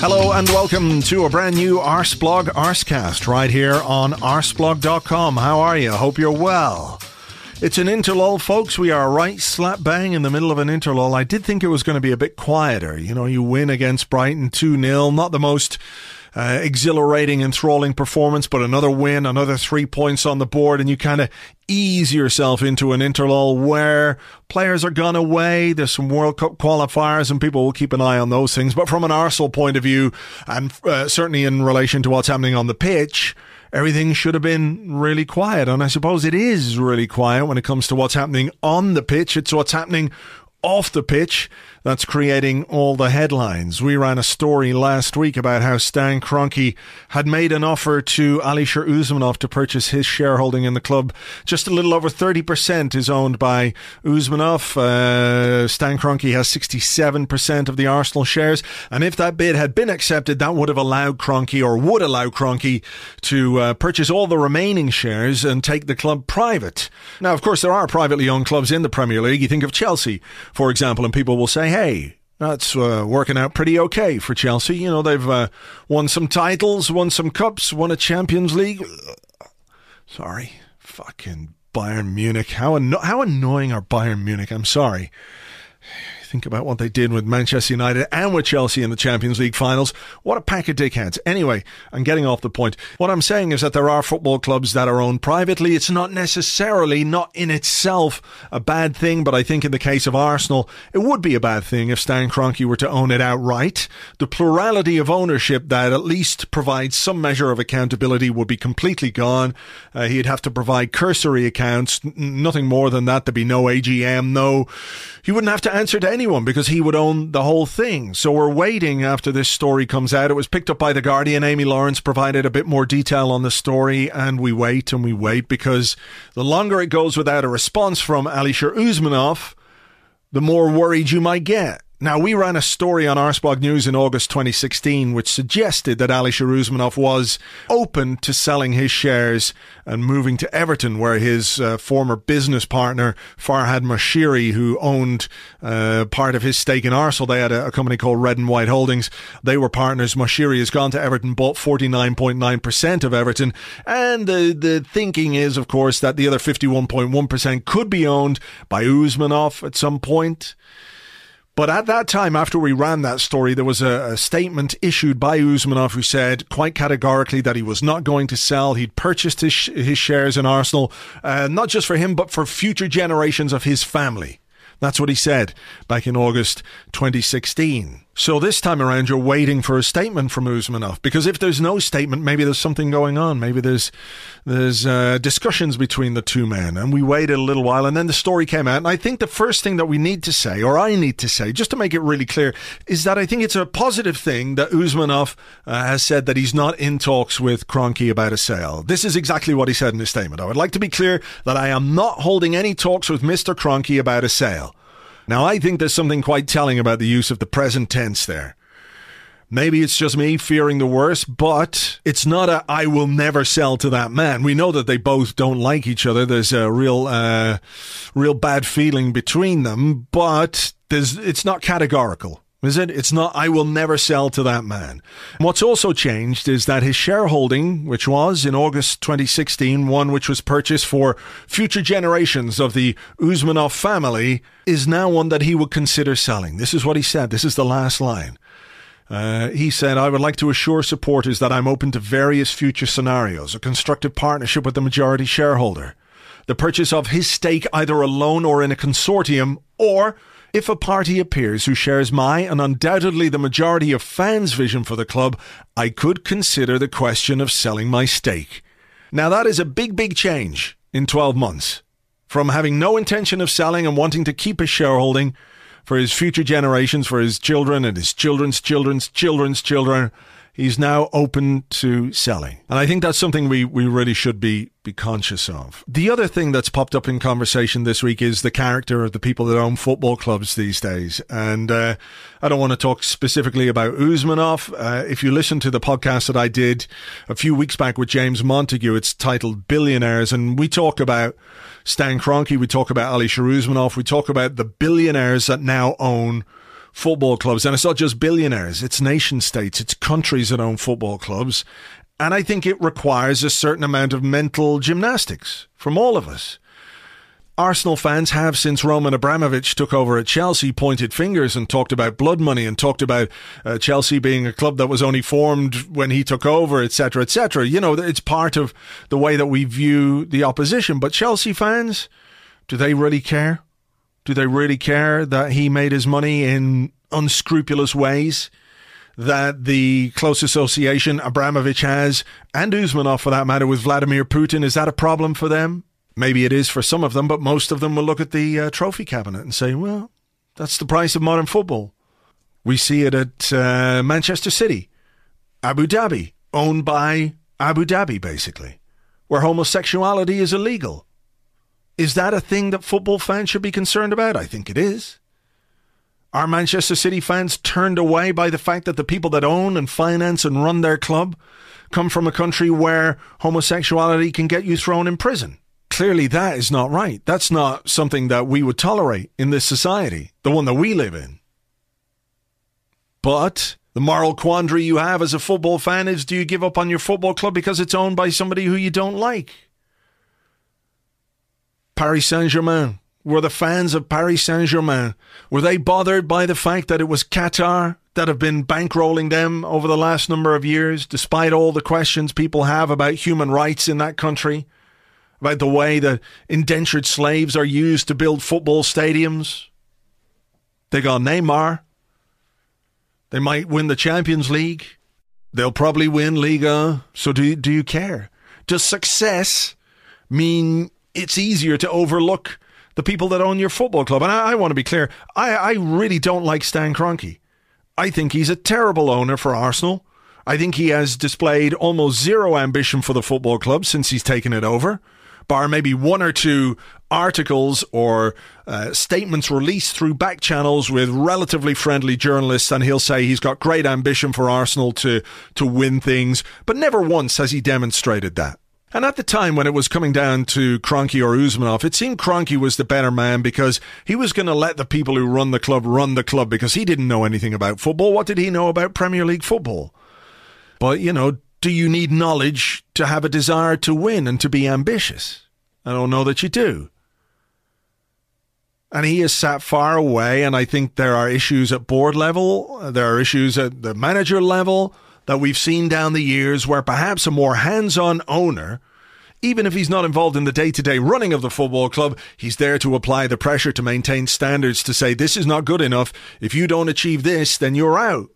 Hello and welcome to a brand new Arseblog Arsecast right here on arseblog.com. How are you? Hope you're well. It's an interlull, folks. We are right slap bang in the middle of an interlull. I did think it was going to be a bit quieter. You know, you win against Brighton 2 0, not the most uh, exhilarating, enthralling performance, but another win, another three points on the board, and you kind of ease yourself into an interlull where players are gone away. There's some World Cup qualifiers, and people will keep an eye on those things. But from an Arsenal point of view, and uh, certainly in relation to what's happening on the pitch, everything should have been really quiet. And I suppose it is really quiet when it comes to what's happening on the pitch. It's what's happening off the pitch that's creating all the headlines. We ran a story last week about how Stan Kroenke had made an offer to Alisher Usmanov to purchase his shareholding in the club. Just a little over 30% is owned by Usmanov. Uh, Stan Kroenke has 67% of the Arsenal shares. And if that bid had been accepted, that would have allowed Kroenke or would allow Kroenke to uh, purchase all the remaining shares and take the club private. Now, of course, there are privately owned clubs in the Premier League. You think of Chelsea, for example, and people will say, hey, that's uh, working out pretty okay for Chelsea. You know, they've uh, won some titles, won some cups, won a Champions League. Sorry, fucking Bayern Munich. How anno- how annoying are Bayern Munich? I'm sorry. Think about what they did with Manchester United and with Chelsea in the Champions League finals. What a pack of dickheads. Anyway, I'm getting off the point. What I'm saying is that there are football clubs that are owned privately. It's not necessarily, not in itself, a bad thing, but I think in the case of Arsenal, it would be a bad thing if Stan Kroenke were to own it outright. The plurality of ownership that at least provides some measure of accountability would be completely gone. Uh, he'd have to provide cursory accounts, n- nothing more than that. There'd be no AGM, no. He wouldn't have to answer to anyone because he would own the whole thing. So we're waiting after this story comes out. It was picked up by The Guardian. Amy Lawrence provided a bit more detail on the story, and we wait and we wait because the longer it goes without a response from Alisher Usmanov, the more worried you might get. Now, we ran a story on Arseblog News in August 2016 which suggested that Ali Usmanov was open to selling his shares and moving to Everton, where his uh, former business partner, Farhad Moshiri, who owned uh, part of his stake in Arsenal, they had a, a, company called Red and White Holdings. They were partners. Moshiri has gone to Everton, bought 49.9% of Everton. And the, the thinking is, of course, that the other 51.1% could be owned by Usmanov at some point. But at that time, after we ran that story, there was a, a, statement issued by Usmanov who said quite categorically that he was not going to sell. He'd purchased his, his shares in Arsenal, uh, not just for him, but for future generations of his family. That's what he said back in August 2016. So this time around, you're waiting for a statement from Usmanov because if there's no statement, maybe there's something going on. Maybe there's there's uh, discussions between the two men. And we waited a little while, and then the story came out. And I think the first thing that we need to say, or I need to say, just to make it really clear, is that I think it's a positive thing that Usmanov uh, has said that he's not in talks with Kroenke about a sale. This is exactly what he said in his statement. I would like to be clear that I am not holding any talks with Mr. Kroenke about a sale. Now, I think there's something quite telling about the use of the present tense there. Maybe it's just me fearing the worst, but it's not a I will never sell to that man. We know that they both don't like each other. There's a real, uh, real bad feeling between them, but there's, it's not categorical. Is it? It's not, I will never sell to that man. What's also changed is that his shareholding, which was in August 2016, one which was purchased for future generations of the Usmanov family, is now one that he would consider selling. This is what he said. This is the last line. Uh, he said, I would like to assure supporters that I'm open to various future scenarios, a constructive partnership with the majority shareholder. the purchase of his stake either alone or in a consortium, or if a party appears who shares my and undoubtedly the majority of fans' vision for the club, I could consider the question of selling my stake. Now, that is a big, big change in 12 months. From having no intention of selling and wanting to keep his shareholding for his future generations, for his children and his children's children's children's children, he's now open to selling. And I think that's something we, we really should be, be conscious of. The other thing that's popped up in conversation this week is the character of the people that own football clubs these days. And uh, I don't want to talk specifically about Usmanov. Uh, if you listen to the podcast that I did a few weeks back with James Montague, it's titled Billionaires. And we talk about Stan Kroenke, we talk about Ali Usmanov, we talk about the billionaires that now own football clubs. And it's not just billionaires, it's nation states, it's countries that own football clubs. And I think it requires a certain amount of mental gymnastics from all of us. Arsenal fans have, since Roman Abramovich took over at Chelsea, pointed fingers and talked about blood money and talked about uh, Chelsea being a club that was only formed when he took over, etc., etc. You know, it's part of the way that we view the opposition. But Chelsea fans, do they really care? Do they really care that he made his money in unscrupulous ways? That the close association Abramovich has, and Usmanov for that matter, with Vladimir Putin, is that a problem for them? Maybe it is for some of them, but most of them will look at the uh, trophy cabinet and say, well, that's the price of modern football. We see it at uh, Manchester City, Abu Dhabi, owned by Abu Dhabi, basically, where homosexuality is illegal. Is that a thing that football fans should be concerned about? I think it is. Are Manchester City fans turned away by the fact that the people that own and finance and run their club come from a country where homosexuality can get you thrown in prison? Clearly, that is not right. That's not something that we would tolerate in this society, the one that we live in. But the moral quandary you have as a football fan is do you give up on your football club because it's owned by somebody who you don't like? Paris Saint Germain? Were the fans of Paris Saint Germain, were they bothered by the fact that it was Qatar that have been bankrolling them over the last number of years, despite all the questions people have about human rights in that country? About the way that indentured slaves are used to build football stadiums? They got Neymar. They might win the Champions League. They'll probably win Liga. So do, do you care? Does success mean it's easier to overlook the people that own your football club. And I, I want to be clear, I, I really don't like Stan Kroenke. I think he's a terrible owner for Arsenal. I think he has displayed almost zero ambition for the football club since he's taken it over, bar maybe one or two articles or uh, statements released through back channels with relatively friendly journalists, and he'll say he's got great ambition for Arsenal to to win things, but never once has he demonstrated that. And at the time when it was coming down to Kroenke or Usmanov, it seemed Kroenke was the better man because he was going to let the people who run the club run the club because he didn't know anything about football. What did he know about Premier League football? But, you know, do you need knowledge to have a desire to win and to be ambitious? I don't know that you do. And he has sat far away, and I think there are issues at board level, there are issues at the manager level that we've seen down the years where perhaps a more hands on owner, even if he's not involved in the day to day running of the football club, he's there to apply the pressure to maintain standards to say, this is not good enough. If you don't achieve this, then you're out.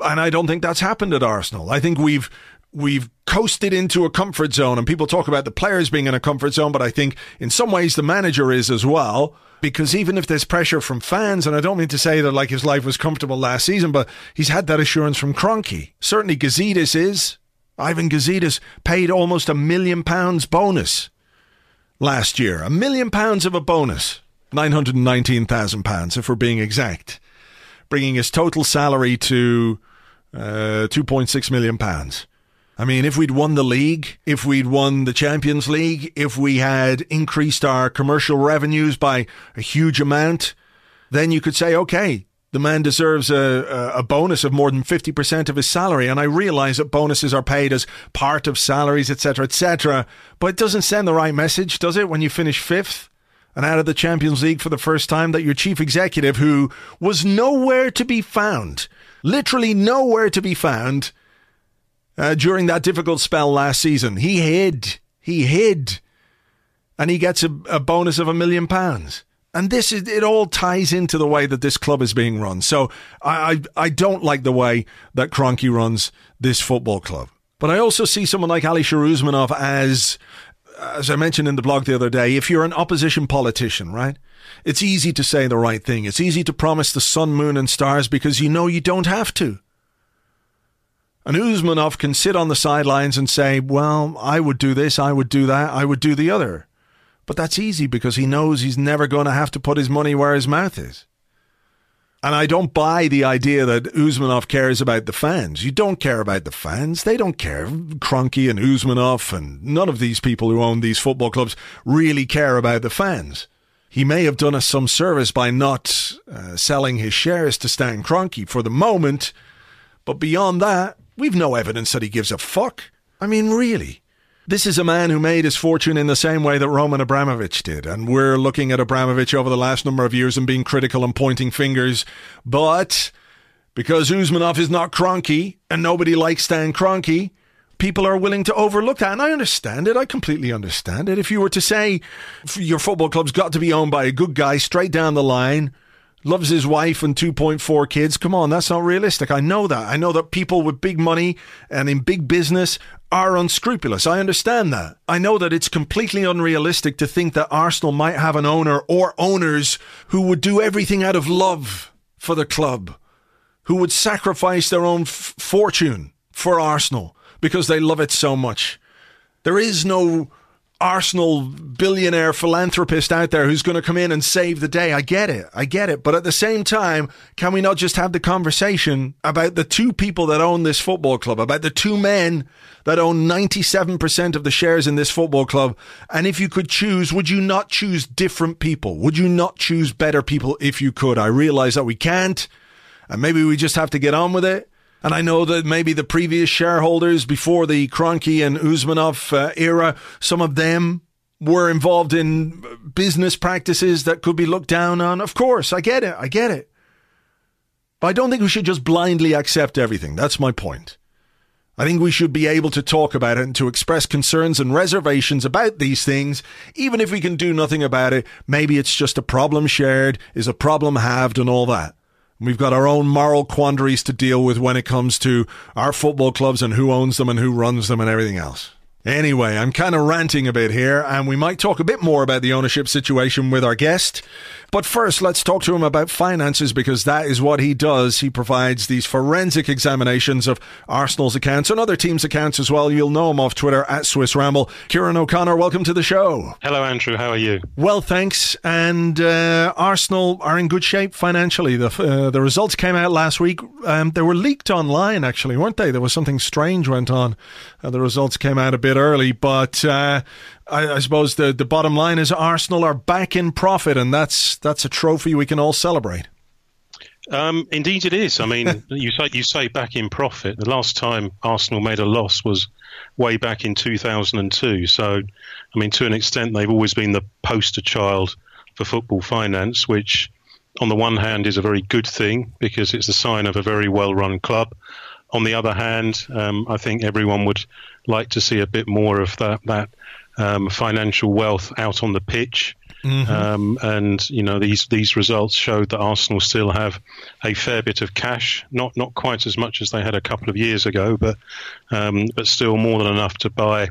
And I don't think that's happened at Arsenal. I think we've we've coasted into a comfort zone and people talk about the players being in a comfort zone, but I think in some ways the manager is as well because even if there's pressure from fans, and I don't mean to say that like his life was comfortable last season, but he's had that assurance from Kroenke. Certainly Gazidis is. Ivan Gazidis paid almost a million pounds bonus last year. A million pounds of a bonus. £919,000 if we're being exact. Bringing his total salary to uh, £2.6 million. pounds. I mean, if we'd won the league, if we'd won the Champions League, if we had increased our commercial revenues by a huge amount, then you could say, okay, the man deserves a, a bonus of more than 50% of his salary. And I realize that bonuses are paid as part of salaries, etc., etc. But it doesn't send the right message, does it, when you finish fifth? and out of the Champions League for the first time that your chief executive, who was nowhere to be found, literally nowhere to be found, uh, during that difficult spell last season. He hid. He hid and he gets a, a bonus of a million pounds. And this is it all ties into the way that this club is being run. So I, I, I don't like the way that Kroenke runs this football club. But I also see someone like Ali Usmanov as as I mentioned in the blog the other day, if you're an opposition politician, right? It's easy to say the right thing. It's easy to promise the sun, moon, and stars because you know you don't have to. And Usmanov can sit on the sidelines and say, well, I would do this, I would do that, I would do the other. But that's easy because he knows he's never going to have to put his money where his mouth is. And I don't buy the idea that Usmanov cares about the fans. You don't care about the fans. They don't care. Kroenke and Usmanov and none of these people who own these football clubs really care about the fans. He may have done us some service by not uh, selling his shares to Stan Kroenke for the moment, but beyond that, we've no evidence that he gives a fuck. I mean, really. This is a man who made his fortune in the same way that Roman Abramovich did, and we're looking at Abramovich over the last number of years and being critical and pointing fingers. But because Usmanov is not Kroenke and nobody likes Stan Kroenke, people are willing to overlook that. And I understand it. I completely understand it. If you were to say your football club's got to be owned by a good guy straight down the line, loves his wife and 2.4 kids. Come on, that's not realistic. I know that. I know that people with big money and in big business are unscrupulous. I understand that. I know that it's completely unrealistic to think that Arsenal might have an owner or owners who would do everything out of love for the club, who would sacrifice their own f- fortune for Arsenal because they love it so much. There is no Arsenal billionaire philanthropist out there who's going to come in and save the day. I get it. I get it. But at the same time, can we not just have the conversation about the two people that own this football club, about the two men that own 97% of the shares in this football club? And if you could choose, would you not choose different people? Would you not choose better people if you could? I realize that we can't. And maybe we just have to get on with it. And I know that maybe the previous shareholders before the Kroenke and Usmanov uh, era, some of them were involved in business practices that could be looked down on. Of course, I get it. I get it. But I don't think we should just blindly accept everything. That's my point. I think we should be able to talk about it and to express concerns and reservations about these things, even if we can do nothing about it. Maybe it's just a problem shared, is a problem halved, and all that. We've got our own moral quandaries to deal with when it comes to our football clubs and who owns them and who runs them and everything else. Anyway, I'm kind of ranting a bit here, and we might talk a bit more about the ownership situation with our guest. But first, let's talk to him about finances because that is what he does. He provides these forensic examinations of Arsenal's accounts and other teams' accounts as well. You'll know him off Twitter at Swiss Ramble. Kieran O'Connor, welcome to the show. Hello, Andrew. How are you? Well, thanks. And uh, Arsenal are in good shape financially. The uh, the results came out last week. Um, they were leaked online, actually, weren't they? There was something strange went on. Uh, the results came out a bit early, but uh, I, I, suppose the, the bottom line is Arsenal are back in profit, and that's that's a trophy we can all celebrate. Um, indeed, it is. I mean, you say you say back in profit. The last time Arsenal made a loss was way back in 2002. So, I mean, to an extent, they've always been the poster child for football finance, which, on the one hand, is a very good thing because it's a sign of a very well-run club. On the other hand, um, I think everyone would like to see a bit more of that that um, financial wealth out on the pitch. Mm-hmm. Um, and you know these these results showed that Arsenal still have a fair bit of cash, not not quite as much as they had a couple of years ago, but um, but still more than enough to buy.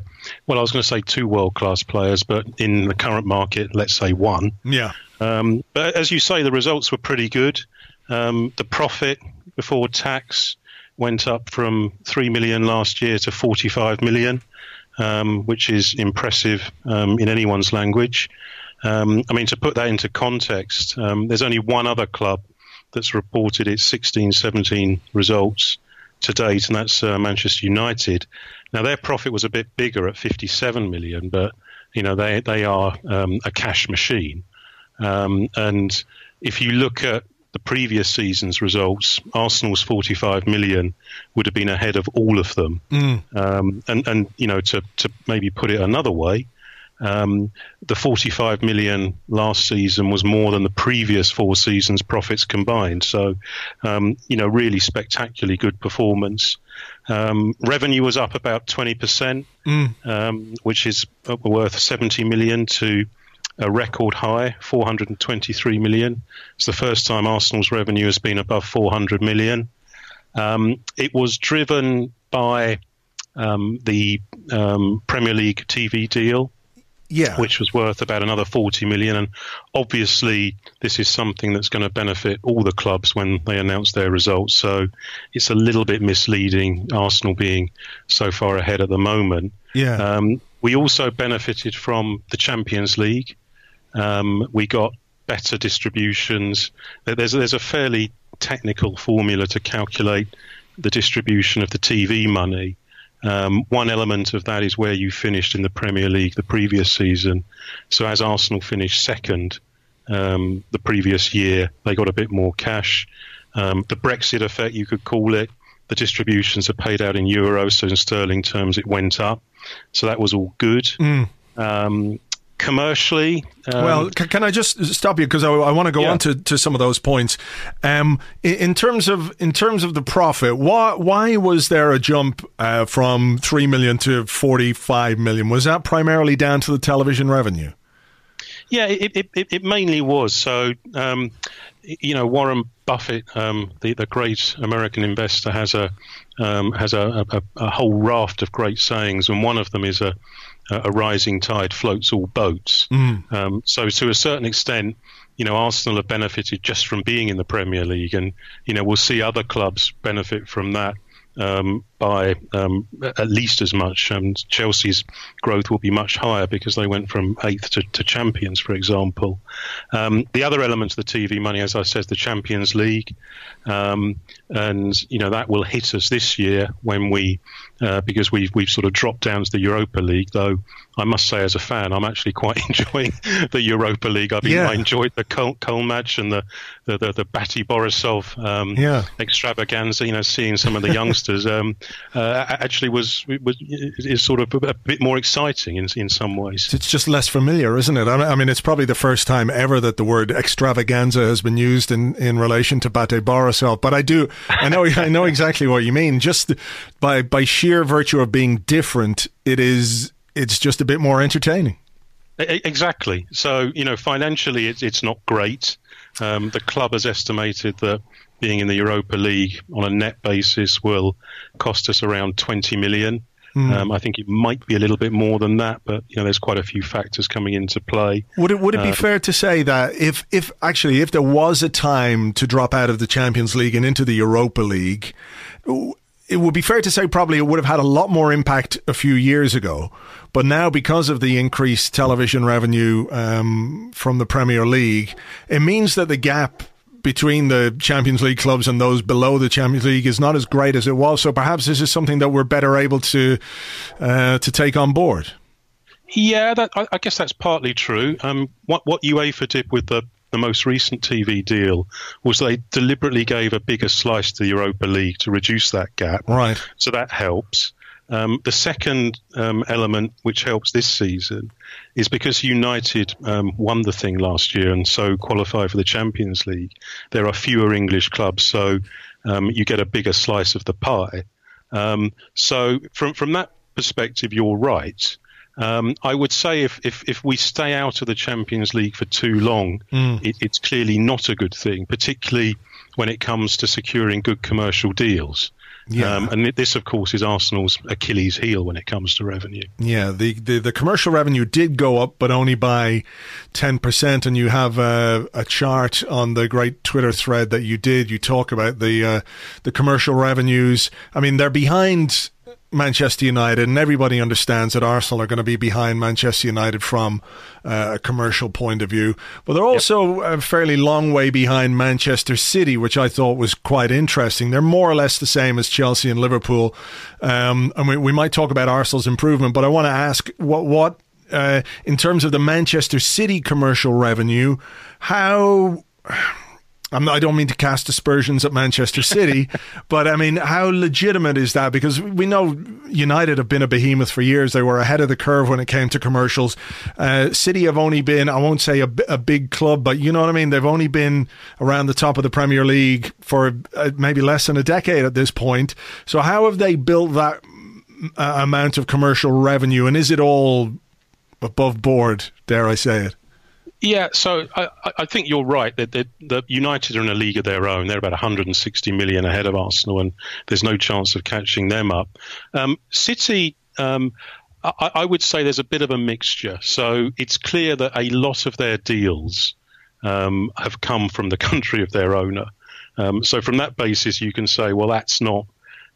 Well, I was going to say two world class players, but in the current market, let's say one. Yeah. Um, but as you say, the results were pretty good. Um, the profit before tax went up from three million last year to forty five million um, which is impressive um, in anyone's language. Um, I mean, to put that into context, um, there's only one other club that's reported its 16 17 results to date, and that's uh, Manchester United. Now, their profit was a bit bigger at 57 million, but you know they they are um, a cash machine. Um, and if you look at the previous season's results, Arsenal's 45 million would have been ahead of all of them. Mm. Um, and, and, you know, to, to maybe put it another way, Um, the 45 million last season was more than the previous four seasons' profits combined. So, um, you know, really spectacularly good performance. Um, revenue was up about 20%, mm. which is worth 70 million to a record high, 423 million. It's the first time Arsenal's revenue has been above 400 million. Um, it was driven by um, the um, Premier League TV deal, yeah. which was worth about another 40 million. And obviously, this is something that's going to benefit all the clubs when they announce their results. So it's a little bit misleading, Arsenal being so far ahead at the moment. Yeah. Um, we also benefited from the Champions League. Um, we got better distributions. There's there's a fairly technical formula to calculate the distribution of the TV money. Um, one element of that is where you finished in the Premier League the previous season. So as Arsenal finished second um, the previous year, they got a bit more cash. Um, the Brexit effect, you could call it. The distributions are paid out in euros, so in sterling terms, it went up. So that was all good. Mm. Commercially. Um, well, can, can, I just stop you because I, I, want to go yeah. on to, to some of those points. Um, in, in, terms of in terms of the profit, why why was there a jump uh, from three million to forty five million? Was that primarily down to the television revenue? Yeah, it, it, it, it mainly was. So, um, you know, Warren Buffett, um, the, the great American investor, has a um, has a, a, a, whole raft of great sayings, and one of them is a a rising tide floats all boats. Mm. Um, so to a certain extent, you know, Arsenal have benefited just from being in the Premier League, and you know, we'll see other clubs benefit from that um, by um, at least as much. Um, Chelsea's growth will be much higher because they went from eighth to, to champions, for example. Um, the other element of the TV money, as I said, the Champions League, um, and you know that will hit us this year when we uh, because we've we've sort of dropped down to the Europa League. Though I must say, as a fan, I'm actually quite enjoying the Europa League. I've been, yeah. I enjoyed the Köln match and the the the, the Bate Borisov um, yeah. extravaganza. You know, seeing some of the youngsters um, uh, actually was was is sort of a bit more exciting in in some ways. It's just less familiar, isn't it? I mean, it's probably the first time ever that the word extravaganza has been used in in relation to Bate Borisov. But I do, I know, I know exactly what you mean. Just by by sheer virtue of being different, it is it's just a bit more entertaining. Exactly. So you know, financially, it's it's not great. Um, the club has estimated that being in the Europa League on a net basis will cost us around 20 million. Mm. Um, I think it might be a little bit more than that, but you know, there's quite a few factors coming into play. Would it would it be uh, fair to say that if if actually if there was a time to drop out of the Champions League and into the Europa League, it would be fair to say probably it would have had a lot more impact a few years ago. But now, because of the increased television revenue um, from the Premier League, it means that the gap between the Champions League clubs and those below the Champions League is not as great as it was. So perhaps this is something that we're better able to uh, to take on board. Yeah, that, I, I, guess that's partly true. Um, what what UEFA did with the the most recent TV deal was they deliberately gave a bigger slice to the Europa League to reduce that gap. Right. So that helps. Um, the second um, element which helps this season is because United um, won the thing last year and so qualify for the Champions League. There are fewer English clubs, so um, you get a bigger slice of the pie. Um, so from from that perspective, you're right. Um, I would say if, if, if we stay out of the Champions League for too long, mm. it, it's clearly not a good thing, particularly when it comes to securing good commercial deals. Yeah. Um, and this, of course, is Arsenal's Achilles heel when it comes to revenue. Yeah, the, the, the commercial revenue did go up, but only by 10%. And you have a, a, chart on the great Twitter thread that you did. You talk about the, uh, the commercial revenues. I mean, they're behind Manchester United, and everybody understands that Arsenal are going to be behind Manchester United from uh, a commercial point of view. But they're also yep. a fairly long way behind Manchester City, which I thought was quite interesting. They're more or less the same as Chelsea and Liverpool. Um, and we, we might talk about Arsenal's improvement, but I want to ask what what uh, in terms of the Manchester City commercial revenue, how I'm, I don't mean to cast aspersions at Manchester City, but I mean, how legitimate is that? Because we know United have been a behemoth for years. They were ahead of the curve when it came to commercials. Uh, City have only been, I won't say a, a, big club, but you know what I mean? They've only been around the top of the Premier League for uh, maybe less than a decade at this point. So, how have they built that uh, amount of commercial revenue? And is it all above board, dare I say it? Yeah, so I, I think you're right that, that, United are in a league of their own. They're about 160 million ahead of Arsenal, and there's no chance of catching them up. Um, City, um, I, I, would say there's a bit of a mixture. So it's clear that a lot of their deals um, have come from the country of their owner. Um, so from that basis, you can say, well, that's not,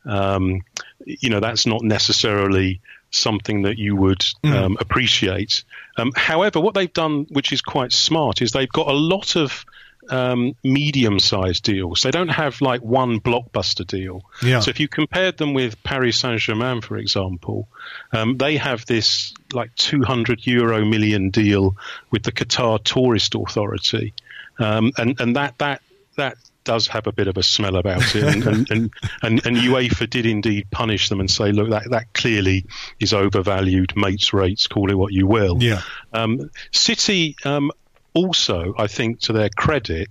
um, you know, that's not necessarily something that you would mm. um, appreciate. Um, however, what they've done, which is quite smart, is they've got a lot of um, medium-sized deals. They don't have like one blockbuster deal. Yeah. So if you compared them with Paris Saint-Germain, for example, um, they have this like 200 euro million deal with the Qatar Tourist Authority, um, and and that that that does have a bit of a smell about it, and, and, and, and, and UEFA did indeed punish them and say, look, that, that clearly is overvalued mates rates, call it what you will. Yeah. Um, City um, also, I think, to their credit,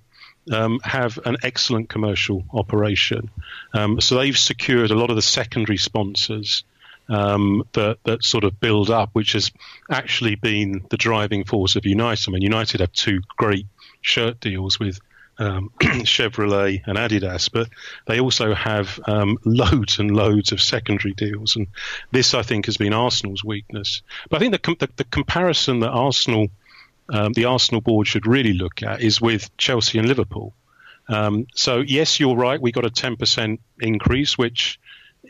um, have an excellent commercial operation. Um, so they've secured a lot of the secondary sponsors. Um, that that sort of build up, which has actually been the driving force of United. I mean, United have two great shirt deals with um, Chevrolet and Adidas, but they also have um, loads and loads of secondary deals, and this I think has been Arsenal's weakness. But I think the the, the comparison that Arsenal, um, the Arsenal board should really look at is with Chelsea and Liverpool. Um, so yes, you're right. We got a 10% increase, which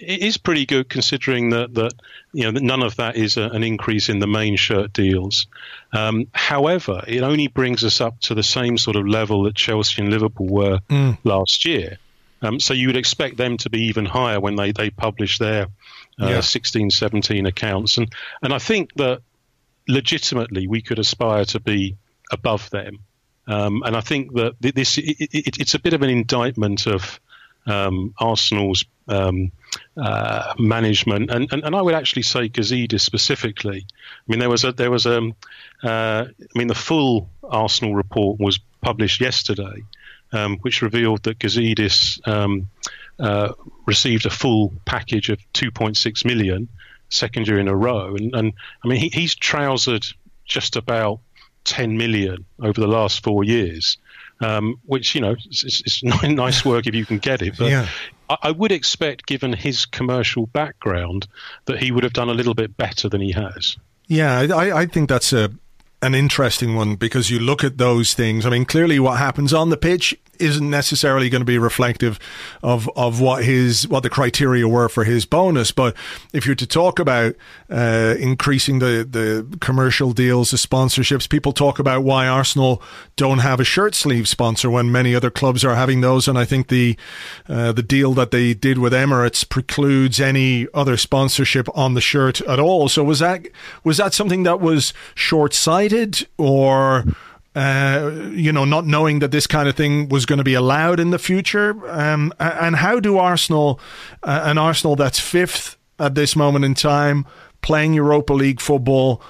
it is pretty good considering that that you know that none of that is a, an increase in the main shirt deals. Um, however, it only brings us up to the same sort of level that Chelsea and Liverpool were mm. last year. Um, so you would expect them to be even higher when they, they publish their uh, yeah. 16, 17 accounts. And, and I think that legitimately we could aspire to be above them. Um, and I think that this it, it, it's a bit of an indictment of um, Arsenal's um, uh, management, and, and, and I would actually say Gazidis specifically. I mean, there was a there was a, um, uh, I mean, the full Arsenal report was published yesterday, um, which revealed that Gazidis um, uh, received a full package of 2.6 million, second year in a row, and, and I mean, he, he's trousered just about 10 million over the last four years um, which you know it's, it's, nice work if you can get it. But yeah. I, I, would expect, given his commercial background, that he would have done a little bit better than he has. Yeah, I, I think that's a an interesting one because you look at those things. I mean, clearly, what happens on the pitch isn't necessarily going to be reflective of of what his what the criteria were for his bonus. But if you're to talk about uh, increasing the the commercial deals, the sponsorships, people talk about why Arsenal don't have a shirt sleeve sponsor when many other clubs are having those. And I think the uh, the deal that they did with Emirates precludes any other sponsorship on the shirt at all. So was that was that something that was short sighted or? Uh, you know, not knowing that this kind of thing was going to be allowed in the future? Um, and how do Arsenal, uh, an Arsenal that's fifth at this moment in time, playing Europa League football,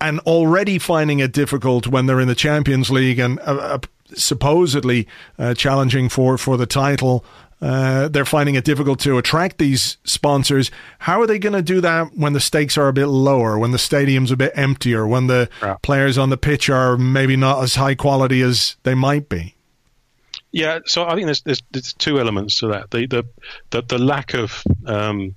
and already finding it difficult when they're in the Champions League and uh, uh supposedly uh, challenging for, for the title uh, they're finding it difficult to attract these sponsors. How are they going to do that when the stakes are a bit lower, when the stadium's a bit emptier, when the yeah. players on the pitch are maybe not as high quality as they might be? Yeah, so I think there's there's, there's two elements to that. The the the, the lack of um,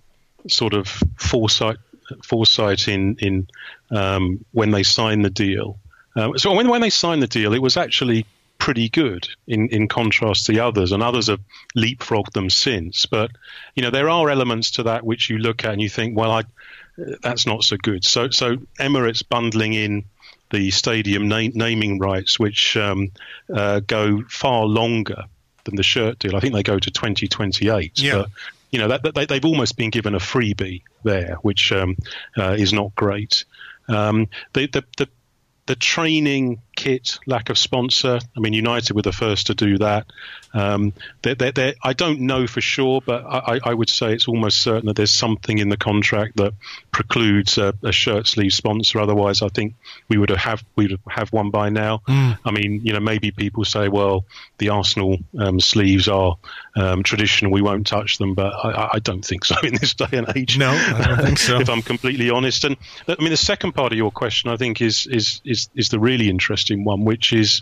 sort of foresight foresight in in um, when they sign the deal. Um, so when when they signed the deal, it was actually pretty good in, in contrast to the others, and others have leapfrogged them since. But you know there are elements to that which you look at and you think, well, I, that's not so good. So so Emirates bundling in the stadium na- naming rights, which um, uh, go far longer than the shirt deal. I think they go to 2028. Yeah. But, you know that, that they, have almost been given a freebie there, which um, uh, is not great. Um, the, the, the the training kit, lack of sponsor. I mean, United were the first to do that. Um, they're, they're, they're, I don't know for sure, but I, I, would say it's almost certain that there's something in the contract that precludes a, a shirt sleeve sponsor. Otherwise, I think we would have we would have one by now. Mm. I mean, you know, maybe people say, well, the Arsenal um, sleeves are um, traditional, we won't touch them, but I, I, don't think so in this day and age. No, I don't think so. if I'm completely honest, and I mean, the second part of your question, I think, is is is, is the really interesting one, which is.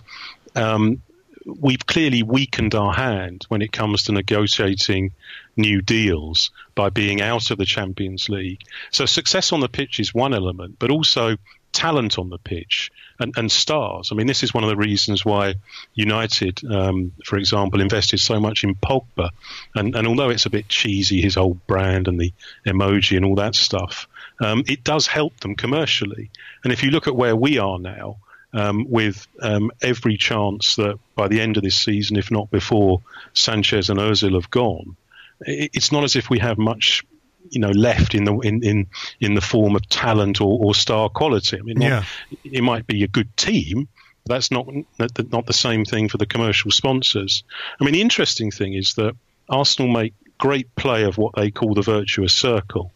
Um, we've clearly weakened our hand when it comes to negotiating new deals by being out of the Champions League. So success on the pitch is one element, but also talent on the pitch and, and stars. I mean, this is one of the reasons why United, um, for example, invested so much in Pogba. And, and although it's a bit cheesy, his old brand and the emoji and all that stuff, um, it does help them commercially. And if you look at where we are now, um, with um, every chance that by the end of this season, if not before, Sanchez and Ozil have gone, it's not as if we have much you know left in the in in, in the form of talent or, or star quality. I mean, yeah. it might be a good team. But that's not not the same thing for the commercial sponsors. I mean, the interesting thing is that Arsenal make great play of what they call the virtuous circle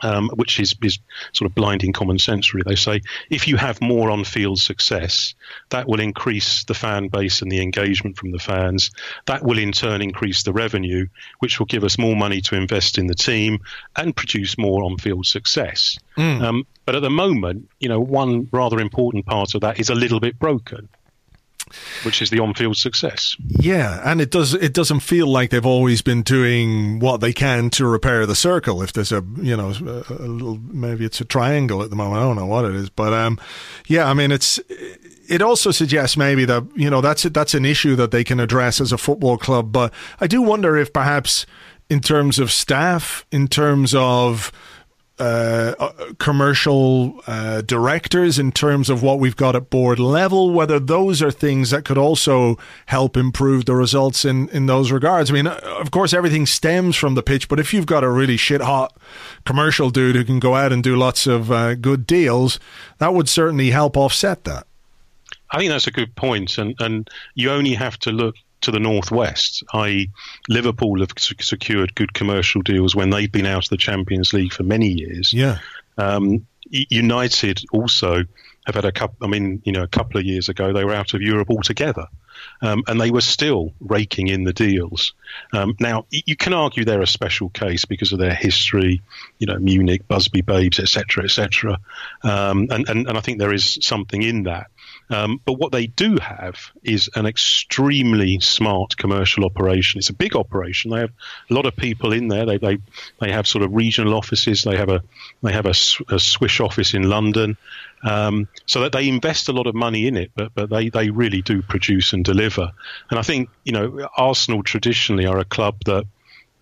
um, which is, is sort of blinding common sense, really. They say if you have more on field success, that will increase the fan base and the engagement from the fans. That will in turn increase the revenue, which will give us more money to invest in the team and produce more on field success. Mm. Um, but at the moment, you know, one rather important part of that is a little bit broken which is the on-field success. Yeah, and it does it doesn't feel like they've always been doing what they can to repair the circle. If there's a you know a, a little maybe it's a triangle at the moment. I don't know what it is, but um, yeah, I mean it's it also suggests maybe that you know that's that's an issue that they can address as a football club. But I do wonder if perhaps in terms of staff, in terms of uh, uh, commercial uh, directors in terms of what we've got at board level, whether those are things that could also help improve the results in, in those regards. I mean, uh, of course, everything stems from the pitch, but if you've got a really shit hot commercial dude who can go out and do lots of uh, good deals, that would certainly help offset that. I think that's a good point, and and you only have to look to the northwest, i.e., Liverpool have secured good commercial deals when they've been out of the Champions League for many years. Yeah. Um, United also have had a couple. I mean, you know, a couple of years ago they were out of Europe altogether, um, and they were still raking in the deals. Um, now you can argue they're a special case because of their history, you know, Munich, Busby Babes, etc., etc. Um, and, and and I think there is something in that. Um, but what they do have is an extremely smart commercial operation. It's a big operation. They have a lot of people in there. They they, they have sort of regional offices. They have a they have a, a Swiss office in London. Um, so that they invest a lot of money in it, but but they, they really do produce and deliver. And I think you know Arsenal traditionally are a club that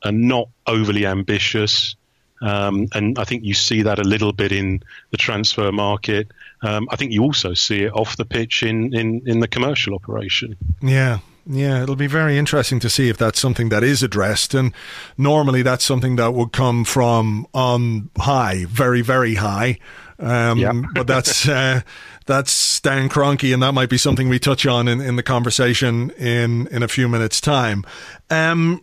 are not overly ambitious. Um, and I think you see that a little bit in the transfer market. Um, I think you also see it off the pitch in, in, in the commercial operation. Yeah, yeah, it'll be very interesting to see if that's something that is addressed. And normally that's something that would come from on high, very, very high. Um, yeah. but that's, uh, that's Stan Kroenke, and that might be something we touch on in, in the conversation in, in a few minutes' time. Um,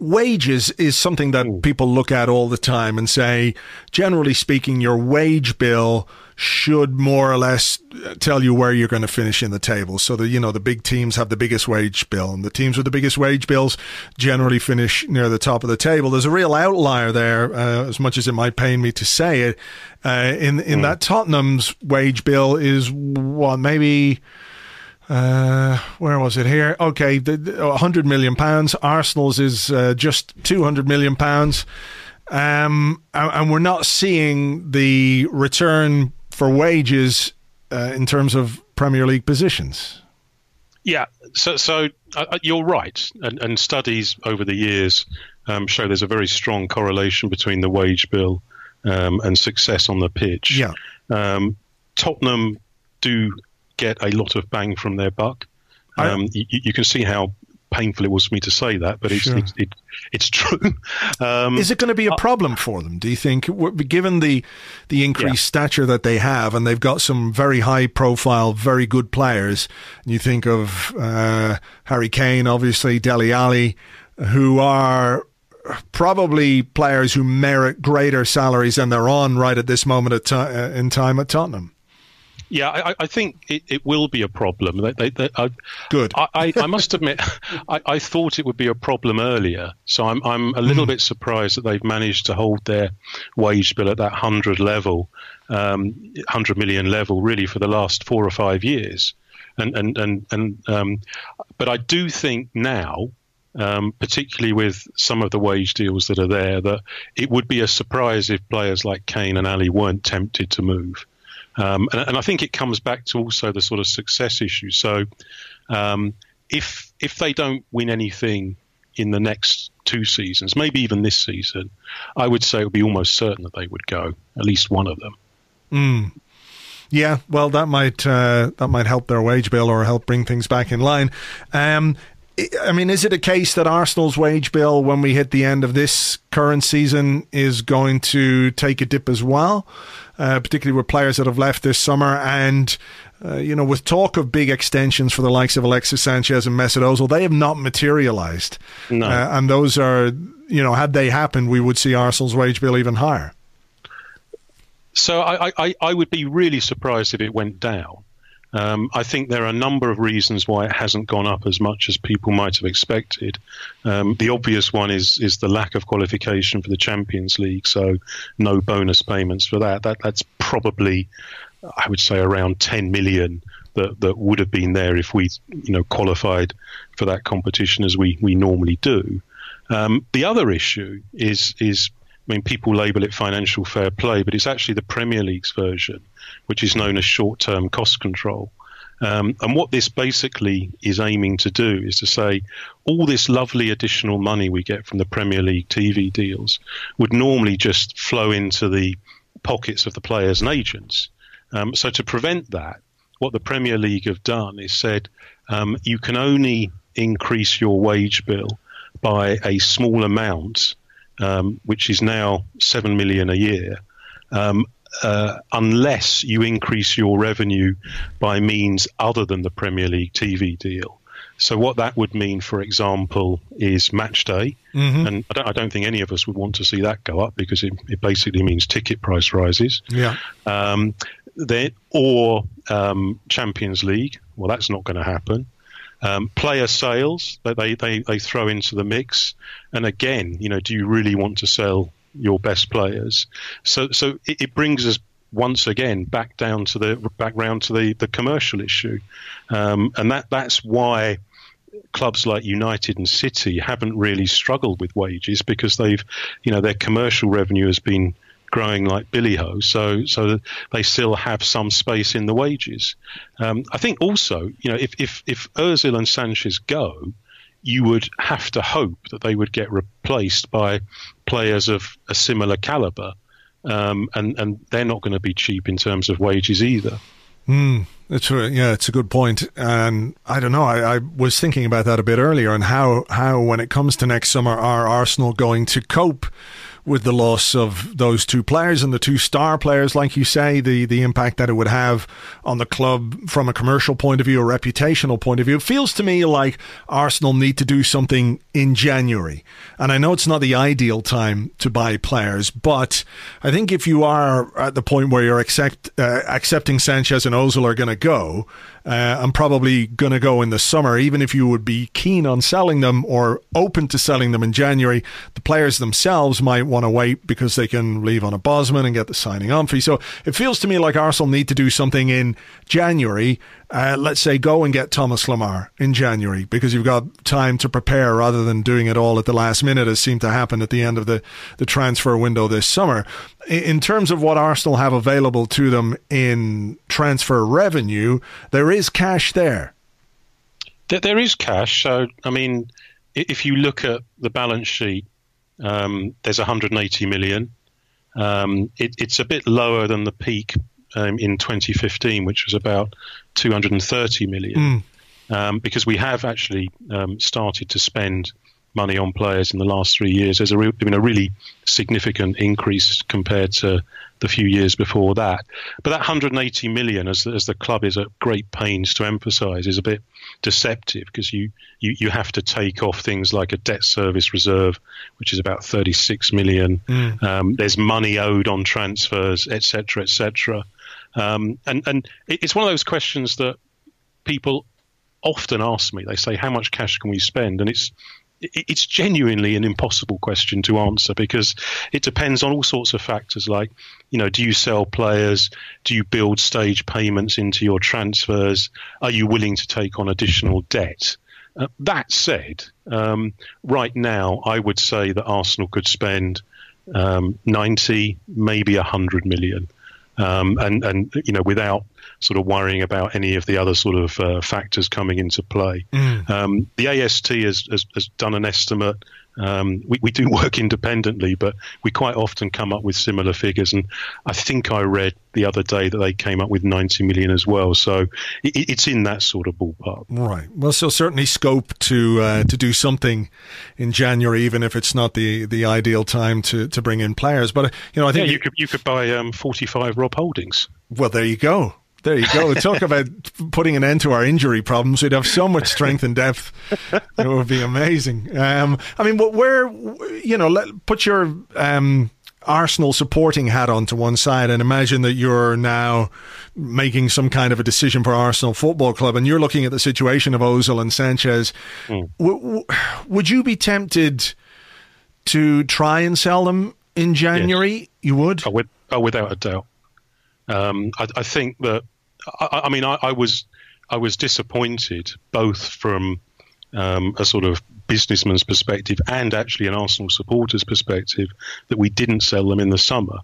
Wages is something that people look at all the time and say, generally speaking, your wage bill should more or less tell you where you're going to finish in the table. So the you know, the big teams have the biggest wage bill and the teams with the biggest wage bills generally finish near the top of the table. There's a real outlier there, uh, as much as it might pain me to say it. Uh, in, in mm. that Tottenham's wage bill is what, maybe, uh, where was it here? Okay, the, the, 100 million pounds. Arsenal's is uh, just 200 million pounds. Um, and, and, we're not seeing the return for wages uh, in terms of Premier League positions. Yeah, so so uh, you're right, and, and, studies over the years um, show there's a very strong correlation between the wage bill um, and success on the pitch. Yeah, um, Tottenham do get a lot of bang from their buck. Um, you, you, can see how painful it was for me to say that, but it's sure. it's, it, it's true. Um, Is it going to be a uh, problem for them? Do you think, given the the increased yeah. stature that they have, and they've got some very high profile, very good players? You think of uh, Harry Kane, obviously Dele Alli, who are probably players who merit greater salaries than they're on right at this moment t- uh, in time at Tottenham. Yeah, I, I think it, it, will be a problem. They, they, they, I, Good. I, I, must admit, I, thought it would be a problem earlier. So I'm, I'm a little mm. bit surprised that they've managed to hold their wage bill at that 100 level, um, 100 million level, really, for the last four or five years. And, and, and, and um, but I do think now, um, particularly with some of the wage deals that are there, that it would be a surprise if players like Kane and Alli weren't tempted to move. Um, and, and, I think it comes back to also the sort of success issue. So um, if if they don't win anything in the next two seasons, maybe even this season, I would say it would be almost certain that they would go, at least one of them. Mm. Yeah, well, that might uh, that might help their wage bill or help bring things back in line. Um, I mean, is it a case that Arsenal's wage bill, when we hit the end of this current season, is going to take a dip as well? Uh, particularly with players that have left this summer and. Uh, you know, with talk of big extensions for the likes of Alexis Sanchez and Mesut Ozil, they have not materialised. No. Uh, and those are, you know, had they happened, we would see Arsenal's wage bill even higher. So I, I, I would be really surprised if it went down. Um, I think there are a number of reasons why it hasn't gone up as much as people might have expected. Um, the obvious one is is the lack of qualification for the Champions League, so no bonus payments for that. That that's probably, I would say, around 10 million that that would have been there if we you know qualified for that competition as we we normally do. Um, the other issue is is I mean, people label it financial fair play, but it's actually the Premier League's version, which is known as short term cost control. Um, and what this basically is aiming to do is to say all this lovely additional money we get from the Premier League TV deals would normally just flow into the pockets of the players and agents. Um, so to prevent that, what the Premier League have done is said um, you can only increase your wage bill by a small amount um, which is now seven million a year, um, uh, unless you increase your revenue by means other than the Premier League TV deal. So what that would mean, for example, is match day, mm-hmm. and I don't, I don't, think any of us would want to see that go up because it, it basically means ticket price rises. Yeah. Um, then, or um, Champions League. Well, that's not going to happen. Um, player sales that they, they, they throw into the mix. And again, you know, do you really want to sell your best players? So so it, it brings us once again back down to the back round to the, the commercial issue. Um, and that that's why clubs like United and City haven't really struggled with wages because they've, you know, their commercial revenue has been growing like billy ho, so so they still have some space in the wages. Um, I think also, you know, if if if Özil and Sanchez go, you would have to hope that they would get replaced by players of a similar caliber, um, and and they're not going to be cheap in terms of wages either. Mm, yeah, it's a good point, and I don't know. I, I, was thinking about that a bit earlier, and how how when it comes to next summer, are Arsenal going to cope with the loss of those two players and the two star players, like you say, the, the impact that it would have on the club from a commercial point of view, a reputational point of view. It feels to me like Arsenal need to do something in January. And I know it's not the ideal time to buy players, but I think if you are at the point where you're accept, uh, accepting Sanchez and Ozil are going to go, uh, I'm probably going to go in the summer, even if you would be keen on selling them or open to selling them in January. The players themselves might want to wait because they can leave on a Bosman and get the signing on fee. So it feels to me like Arsenal need to do something in January uh, let's say go and get Thomas Lemar in January because you've got time to prepare rather than doing it all at the last minute, as seemed to happen at the end of the, the transfer window this summer. In terms of what Arsenal have available to them in transfer revenue, there is cash there. There is cash. So, I mean, if you look at the balance sheet, um, there's 180 million. Um, it, it's a bit lower than the peak um, in 2015, which was about 230 million, mm. um, because we have actually um, started to spend money on players in the last three years. There's a re- been a really significant increase compared to the few years before that. But that 180 million, as, as the club is at great pains to emphasise, is a bit deceptive because you, you, you have to take off things like a debt service reserve, which is about 36 million. Mm. Um, there's money owed on transfers, etc., etc. Um, and and it's one of those questions that people often ask me. They say, "How much cash can we spend?" And it's it's genuinely an impossible question to answer because it depends on all sorts of factors like you know do you sell players do you build stage payments into your transfers are you willing to take on additional debt uh, that said um, right now i would say that arsenal could spend um, 90 maybe 100 million um, and and you know without sort of worrying about any of the other sort of uh, factors coming into play. Mm. Um, the AST has, has, has, done an estimate. Um, we, we do work independently, but we quite often come up with similar figures. And I think I read the other day that they came up with 90 million as well. So it, it's in that sort of ballpark. Right. Well, so certainly scope to uh, to do something in January, even if it's not the, the ideal time to, to bring in players. But uh, you know, I think yeah, you could you could buy um, 45 Rob Holdings. Well, there you go. There you go. Talk about putting an end to our injury problems. We'd have so much strength and depth. It would be amazing. Um, I mean, where, you know, let, put your um, Arsenal supporting hat on to one side and imagine that you're now making some kind of a decision for Arsenal Football Club and you're looking at the situation of Ozil and Sanchez. Mm. W- w- would you be tempted to try and sell them in January? Yes. You would? Oh, with, oh, without a doubt. Um, I, I, think that I, I mean, I, I, was I was disappointed both from um, a sort of businessman's perspective and actually an Arsenal supporter's perspective that we didn't sell them in the summer.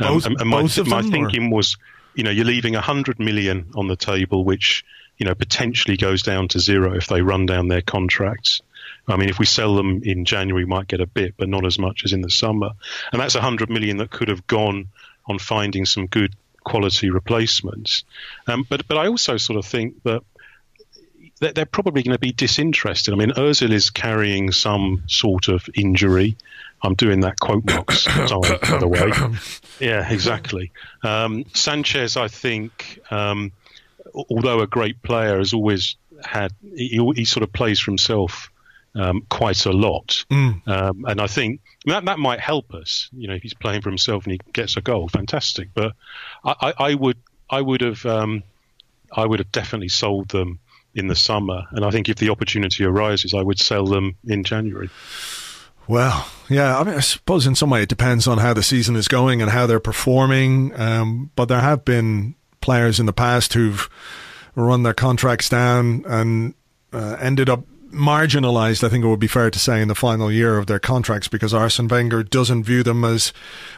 Um, both, and, and my, both my thinking or? was, you know, you're leaving a hundred million on the table, which you know potentially goes down to zero if they run down their contracts. I mean, if we sell them in January, we might get a bit, but not as much as in the summer. And that's a hundred million that could have gone on finding some good quality replacements. Um, but but I also sort of think that they're probably going to be disinterested. I mean, Özil is carrying some sort of injury. I'm doing that quote marks by the way. Yeah, exactly. Um, Sanchez, I think, um, although a great player, has always had he, he sort of plays for himself um, quite a lot. Mm. Um, and I think that that might help us. You know, if he's playing for himself and he gets a goal, fantastic. But I, I, I would I would have um, I would have definitely sold them in the summer. And I think if the opportunity arises, I would sell them in January. Well, yeah, I mean, I suppose in some way it depends on how the season is going and how they're performing. Um, but there have been players in the past who've run their contracts down and uh, ended up marginalised, I think it would be fair to say, in the final year of their contracts because Arsene Wenger doesn't view them as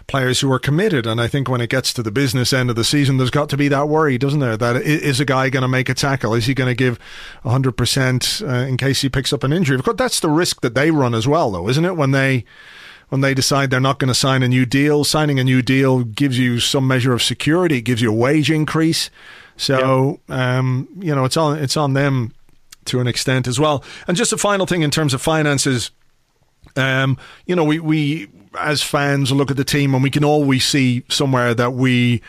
players who are committed. And I think when it gets to the business end of the season, there's got to be that worry, doesn't there? That is a guy going to make a tackle? Is he going to give 100% uh, in case he picks up an injury? Of course, that's the risk that they run as well, though, isn't it? When they when they decide they're not going to sign a new deal. Signing a new deal gives you some measure of security, it gives you a wage increase. So, yeah. um, you know, it's on it's on them to an extent as well. And just a final thing in terms of finances, um, you know, we we as fans look at the team and we can always see somewhere that we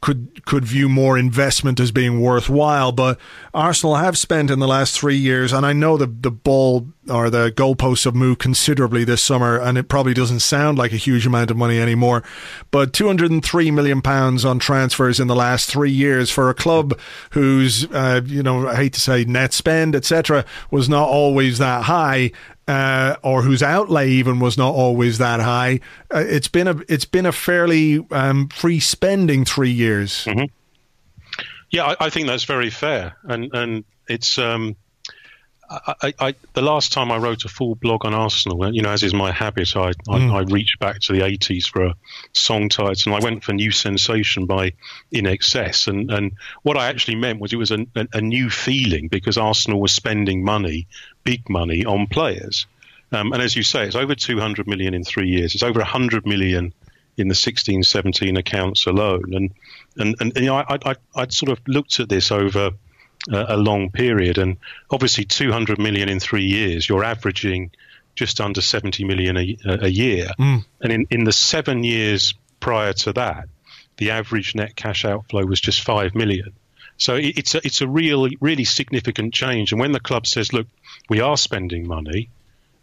could could view more investment as being worthwhile. But Arsenal have spent in the last three years, and I know the the ball or the goalposts have moved considerably this summer, and it probably doesn't sound like a huge amount of money anymore. But 203 million pounds on transfers in the last three years for a club whose, uh, you know, I hate to say net spend, etc., was not always that high uh, or whose outlay even was not always that high. Uh, it's been a it's been a fairly um, free spending three years. Mm-hmm. Yeah, I, I, think that's very fair, and and it's um, I, I, the last time I wrote a full blog on Arsenal, you know, as is my habit, I, mm. I, reached back to the 80s for a song title, and I went for New Sensation by INXS. And, and what I actually meant was it was a, a, a new feeling because Arsenal was spending money, big money, on players. Um, and as you say, it's over 200 million in three years. It's over 100 million in the 16 17 accounts alone. And, and, and, you know, I, I, I sort of looked at this over a, long period. And obviously, 200 million in three years, you're averaging just under 70 million a, a year. Mm. And in, in the seven years prior to that, the average net cash outflow was just 5 million. So it's a, it's a really, really significant change. And when the club says, look, we are spending money,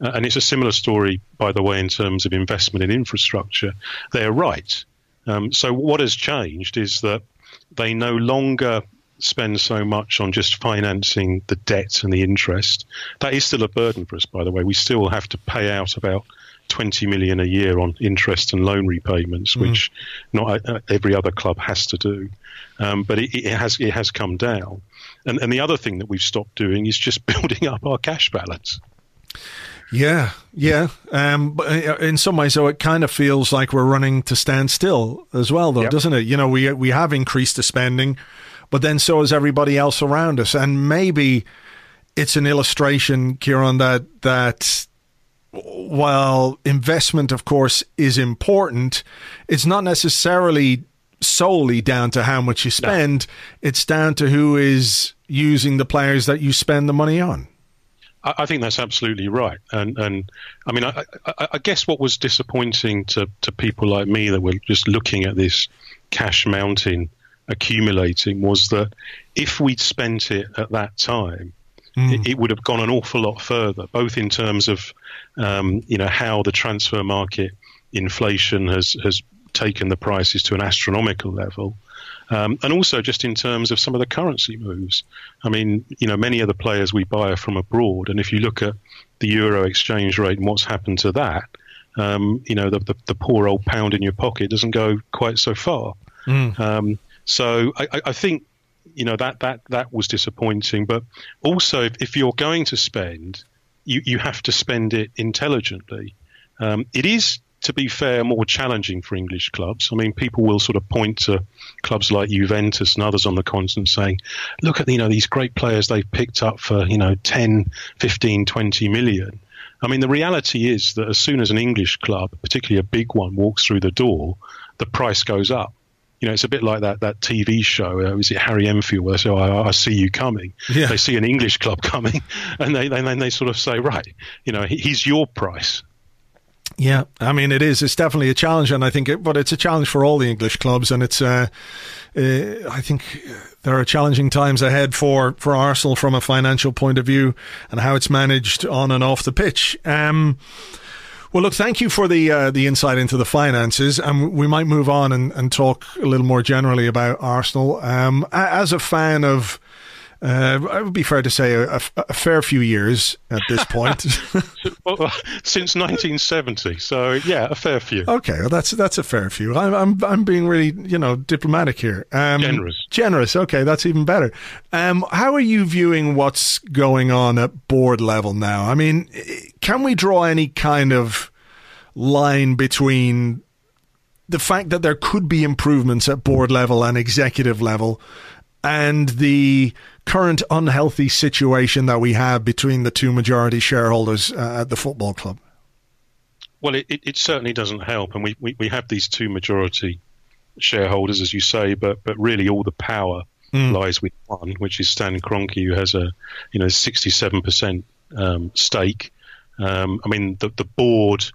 uh, and it's a similar story, by the way, in terms of investment in infrastructure, they're right. Um, so what has changed is that they no longer spend so much on just financing the debt and the interest. That is still a burden for us, by the way. We still have to pay out about 20 million a year on interest and loan repayments, mm. which not uh, every other club has to do. Um, but it, it, has it has come down. And, and the other thing that we've stopped doing is just building up our cash balance. Yeah, yeah. Um, but uh, in some ways, though, it kind of feels like we're running to stand still as well, though, yep. doesn't it? You know, we we have increased the spending but then so is everybody else around us. And maybe it's an illustration, Kieran, that that while investment, of course, is important, it's not necessarily solely down to how much you spend. No. It's down to who is using the players that you spend the money on. I think that's absolutely right, and and I mean, I, I, I, guess what was disappointing to, to people like me that were just looking at this cash mountain accumulating was that if we'd spent it at that time, mm. it, it, would have gone an awful lot further, both in terms of um, you know how the transfer market inflation has has taken the prices to an astronomical level. Um, and also just in terms of some of the currency moves. I mean, you know, many of the players we buy are from abroad, and if you look at the euro exchange rate and what's happened to that, um, you know, the, the, the, poor old pound in your pocket doesn't go quite so far. Mm. Um, so I, I think you know that that that was disappointing. But also, if, if you're going to spend, you you have to spend it intelligently. Um, it is, to be fair, more challenging for English clubs. I mean, people will sort of point to clubs like Juventus and others on the continent saying, look at, you know, these great players they've picked up for, you know, 10, 15, 20 million. I mean, the reality is that as soon as an English club, particularly a big one, walks through the door, the price goes up you know, it's a bit like that that TV show. Uh, was it Harry Enfield? Where they say, oh, I, I, see you coming." Yeah. They see an English club coming, and they then they sort of say, "Right, you know, he, he's your price." Yeah, I mean it is. It's definitely a challenge, and I think, it, but it's a challenge for all the English clubs, and it's. Uh, uh, I think there are challenging times ahead for for Arsenal from a financial point of view, and how it's managed on and off the pitch. Um, well, look, thank you for the uh, the insight into the finances, and we might move on and, and talk a little more generally about Arsenal. Um, as a fan of Uh, it would be fair to say a, a, a fair few years at this point. well, since 1970, so yeah, a fair few. Okay, well, that's that's a fair few. I'm I'm, I'm being really you know diplomatic here. Um, generous, generous. Okay, that's even better. Um, how are you viewing what's going on at board level now? I mean, can we draw any kind of line between the fact that there could be improvements at board level and executive level and the current unhealthy situation that we have between the two majority shareholders uh, at the football club? Well, it, it, certainly doesn't help, and we, we, we have these two majority shareholders, as you say, but but really all the power mm. lies with one, which is Stan Kroenke, who has a you know sixty seven percent um, stake. Um, I mean, the the board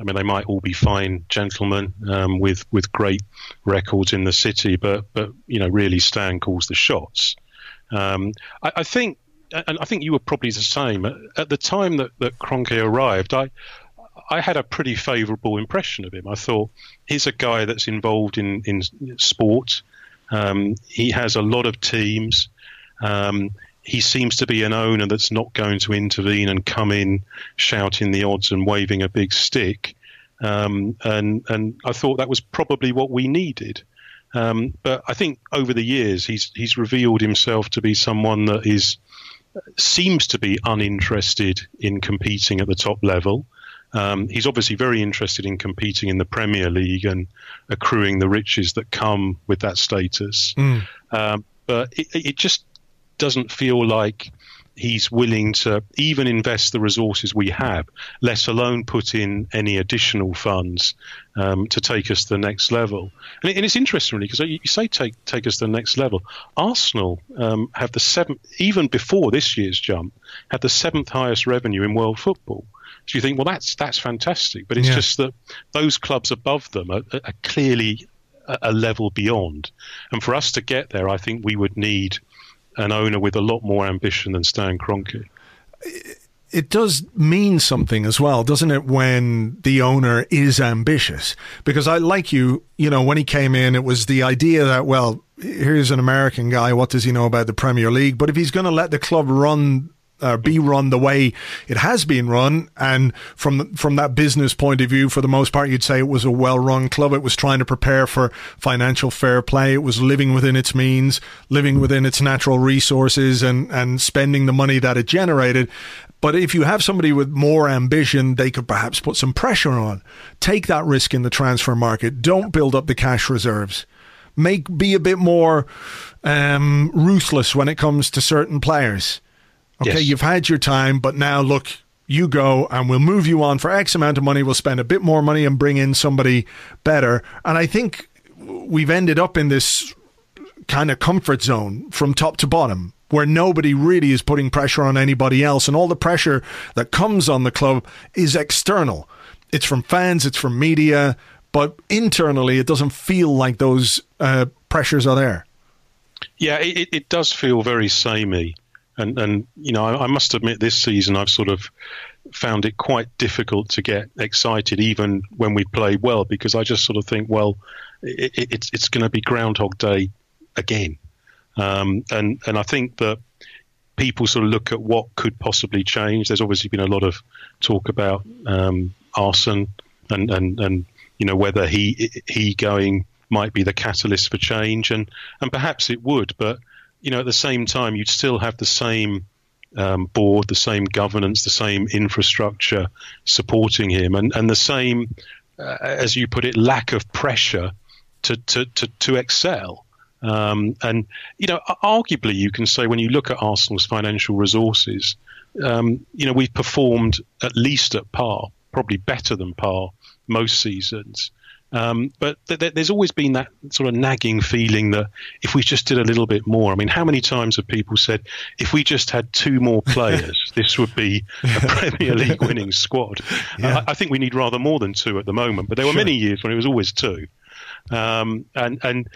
I mean, they might all be fine gentlemen um, with with great records in the city, but but you know, really Stan calls the shots. Um, I, I, think, and I think you were probably the same at, the time that that arrived. I I had a pretty favourable impression of him. I thought he's a guy that's involved in in sport. Um, he has a lot of teams. Um, he seems to be an owner that's not going to intervene and come in shouting the odds and waving a big stick. Um, and and I thought that was probably what we needed. Um, but I think over the years he's he's revealed himself to be someone that is seems to be uninterested in competing at the top level. Um, he's obviously very interested in competing in the Premier League and accruing the riches that come with that status. Mm. Um, but it, it, just doesn't feel like he's willing to even invest the resources we have, let alone put in any additional funds um, to take us to the next level. And, it, and it's interesting, really, because you say take take us to the next level. Arsenal um, have the seventh, even before this year's jump, had the seventh highest revenue in world football. So you think, well, that's that's fantastic, but it's yeah. just that those clubs above them are, are clearly a, a level beyond. And for us to get there, I think we would need an owner with a lot more ambition than Stan Kroenke. It does mean something as well, doesn't it, when the owner is ambitious? Because I like you, you know, when he came in, it was the idea that, well, here's an American guy, what does he know about the Premier League? But if he's going to let the club run uh, be run the way it has been run. And from from that business point of view, for the most part, you'd say it was a well run club. It was trying to prepare for financial fair play. It was living within its means, living within its natural resources, and and spending the money that it generated. But if you have somebody with more ambition, they could perhaps put some pressure on. Take that risk in the transfer market. Don't build up the cash reserves. Make be a bit more um, ruthless when it comes to certain players. Okay, yes. you've had your time, but now look, you go and we'll move you on for X amount of money. We'll spend a bit more money and bring in somebody better. And I think we've ended up in this kind of comfort zone from top to bottom where nobody really is putting pressure on anybody else. And all the pressure that comes on the club is external. It's from fans, it's from media, but internally, it doesn't feel like those uh, pressures are there. Yeah, it, it does feel very samey. And and you know, I, I, must admit, this season I've sort of found it quite difficult to get excited, even when we play well, because I just sort of think, well, it, it, it's it's going to be Groundhog Day again, um, and and I think that people sort of look at what could possibly change. There's obviously been a lot of talk about um, Arsene and and and you know whether he he going might be the catalyst for change, and and perhaps it would, but you know, at the same time, you'd still have the same um, board, the same governance, the same infrastructure supporting him, and, and the same, uh, as you put it, lack of pressure to, to, to, to excel. Um, and, you know, arguably, you can say when you look at Arsenal's financial resources, um, you know, we've performed at least at par, probably better than par most seasons. Um, but th- th- there's always been that sort of nagging feeling that if we just did a little bit more, I mean, how many times have people said, if we just had two more players, this would be a Premier League winning squad? Yeah. I-, I, think we need rather more than two at the moment, but there were sure. many years when it was always two. Um, and and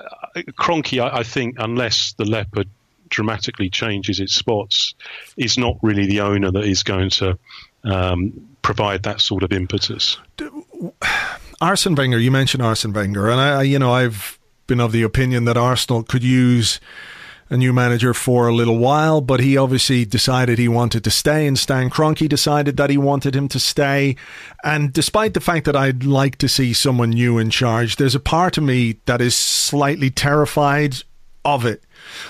uh, Kroenke, I, I think, unless the Leopard dramatically changes its spots, is not really the owner that is going to um, provide that sort of impetus. Arsene Wenger, you mentioned Arsene Wenger, and I, you know, I've been of the opinion that Arsenal could use a new manager for a little while, but he obviously decided he wanted to stay, and Stan Kroenke decided that he wanted him to stay. And despite the fact that I'd like to see someone new in charge, there's a part of me that is slightly terrified of it.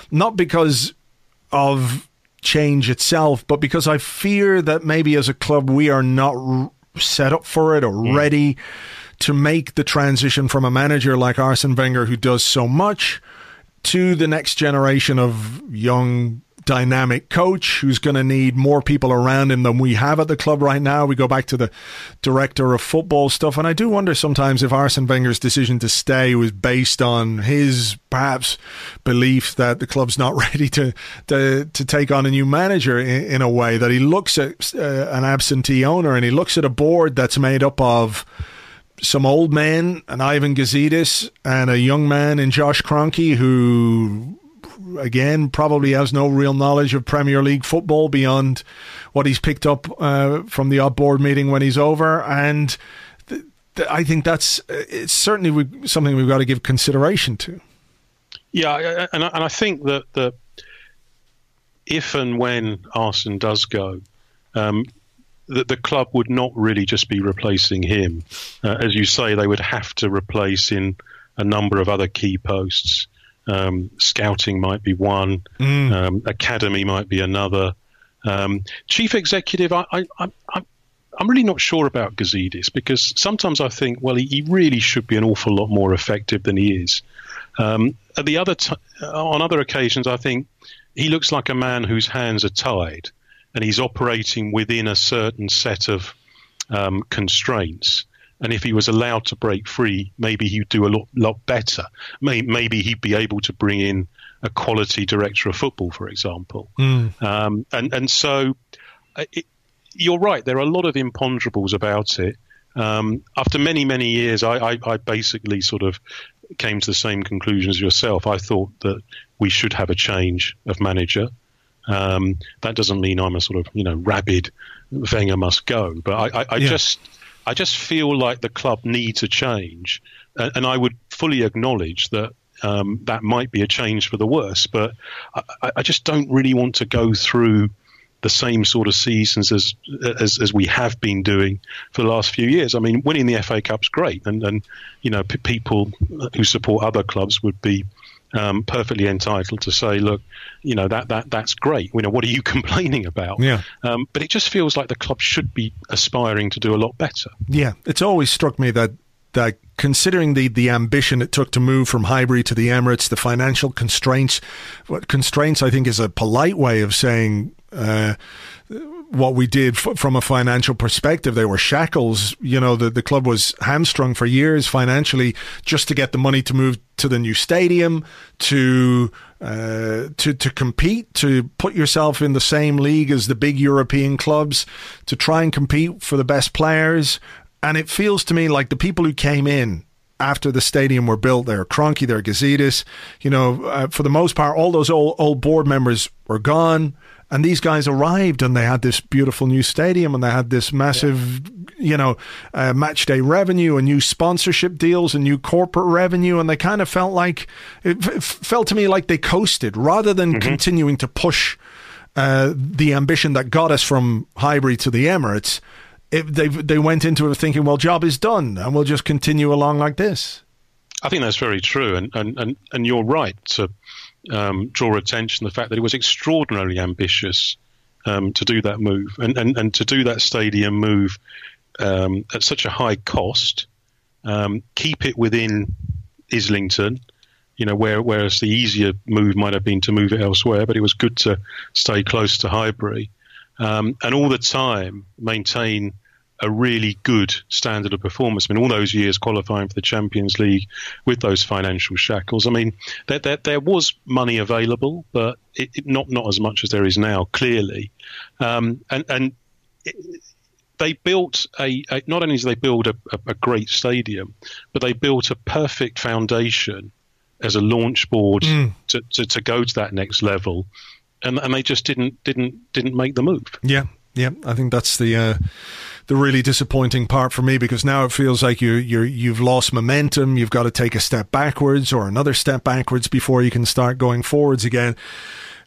Not because of change itself, but because I fear that maybe as a club we are not r- set up for it or mm. ready to make the transition from a manager like Arsene Wenger, who does so much, to the next generation of young dynamic coach who's going to need more people around him than we have at the club right now. We go back to the director of football stuff, and I do wonder sometimes if Arsene Wenger's decision to stay was based on his perhaps belief that the club's not ready to to, to take on a new manager in, in a way that he looks at uh, an absentee owner and he looks at a board that's made up of some old man, an Ivan Gazidis, and a young man in Josh Kroenke who again probably has no real knowledge of Premier League football beyond what he's picked up uh, from the odd board meeting when he's over. And th- th- I think that's uh, it's certainly we, something we've got to give consideration to. Yeah and I, and I think that the if and when Arsene does go um, that the club would not really just be replacing him. Uh, as you say, they would have to replace in a number of other key posts. Um, scouting might be one, mm. um, academy might be another. Um, chief executive, I, I, I, I'm really not sure about Gazidis because sometimes I think, well, he, he, really should be an awful lot more effective than he is. Um, at the other t- on other occasions, I think he looks like a man whose hands are tied and he's operating within a certain set of um, constraints. And if he was allowed to break free, maybe he'd do a lot, lot better. Maybe he'd be able to bring in a quality director of football, for example. Mm. Um, and and so, uh, it, you're right. There are a lot of imponderables about it. Um, after many many years, I, I, I, basically sort of came to the same conclusion as yourself. I thought that we should have a change of manager. Um, that doesn't mean I'm a sort of you know rabid Wenger must go, but I, I, I yeah. just I just feel like the club needs a change, and, and I would fully acknowledge that um, that might be a change for the worse. But I, I, just don't really want to go through the same sort of seasons as, as as we have been doing for the last few years. I mean, winning the FA Cup's great, and and you know p- people who support other clubs would be um, perfectly entitled to say, look, you know that that that's great. You know, what are you complaining about? Yeah. Um, but it just feels like the club should be aspiring to do a lot better. Yeah, it's always struck me that that considering the, the ambition it took to move from Highbury to the Emirates, the financial constraints, what constraints I think is a polite way of saying uh, what we did f- from a financial perspective. They were shackles. You know, the, the club was hamstrung for years financially just to get the money to move to the new stadium, to uh, to to compete, to put yourself in the same league as the big European clubs, to try and compete for the best players. And it feels to me like the people who came in after the stadium were built there. Kroenke, there, Gazidis, you know, uh, for the most part, all those old, old board members were gone. And these guys arrived and they had this beautiful new stadium and they had this massive, yeah. you know, uh, match day revenue and new sponsorship deals and new corporate revenue. And they kind of felt like, it, f- felt to me like they coasted rather than mm-hmm. continuing to push uh, the ambition that got us from Highbury to the Emirates. It, they, they went into it thinking, well, job is done and we'll just continue along like this. I think that's very true. And, and, and, and you're right to um, draw attention the fact that it was extraordinarily ambitious um, to do that move and, and, and to do that stadium move um, at such a high cost, um, keep it within Islington, you know, where, whereas the easier move might have been to move it elsewhere, but it was good to stay close to Highbury. Um, and all the time maintain a really good standard of performance. I mean, all those years qualifying for the Champions League with those financial shackles. I mean, there there, there was money available, but it, it, not not as much as there is now. Clearly, um, and and. It, they built a, a, not only did they build a, a, a, great stadium, but they built a perfect foundation as a launch board mm. to, to, to, go to that next level, and and they just didn't didn't didn't make the move. Yeah, yeah, I think that's the uh, the really disappointing part for me because now it feels like you you you've lost momentum. You've got to take a step backwards or another step backwards before you can start going forwards again.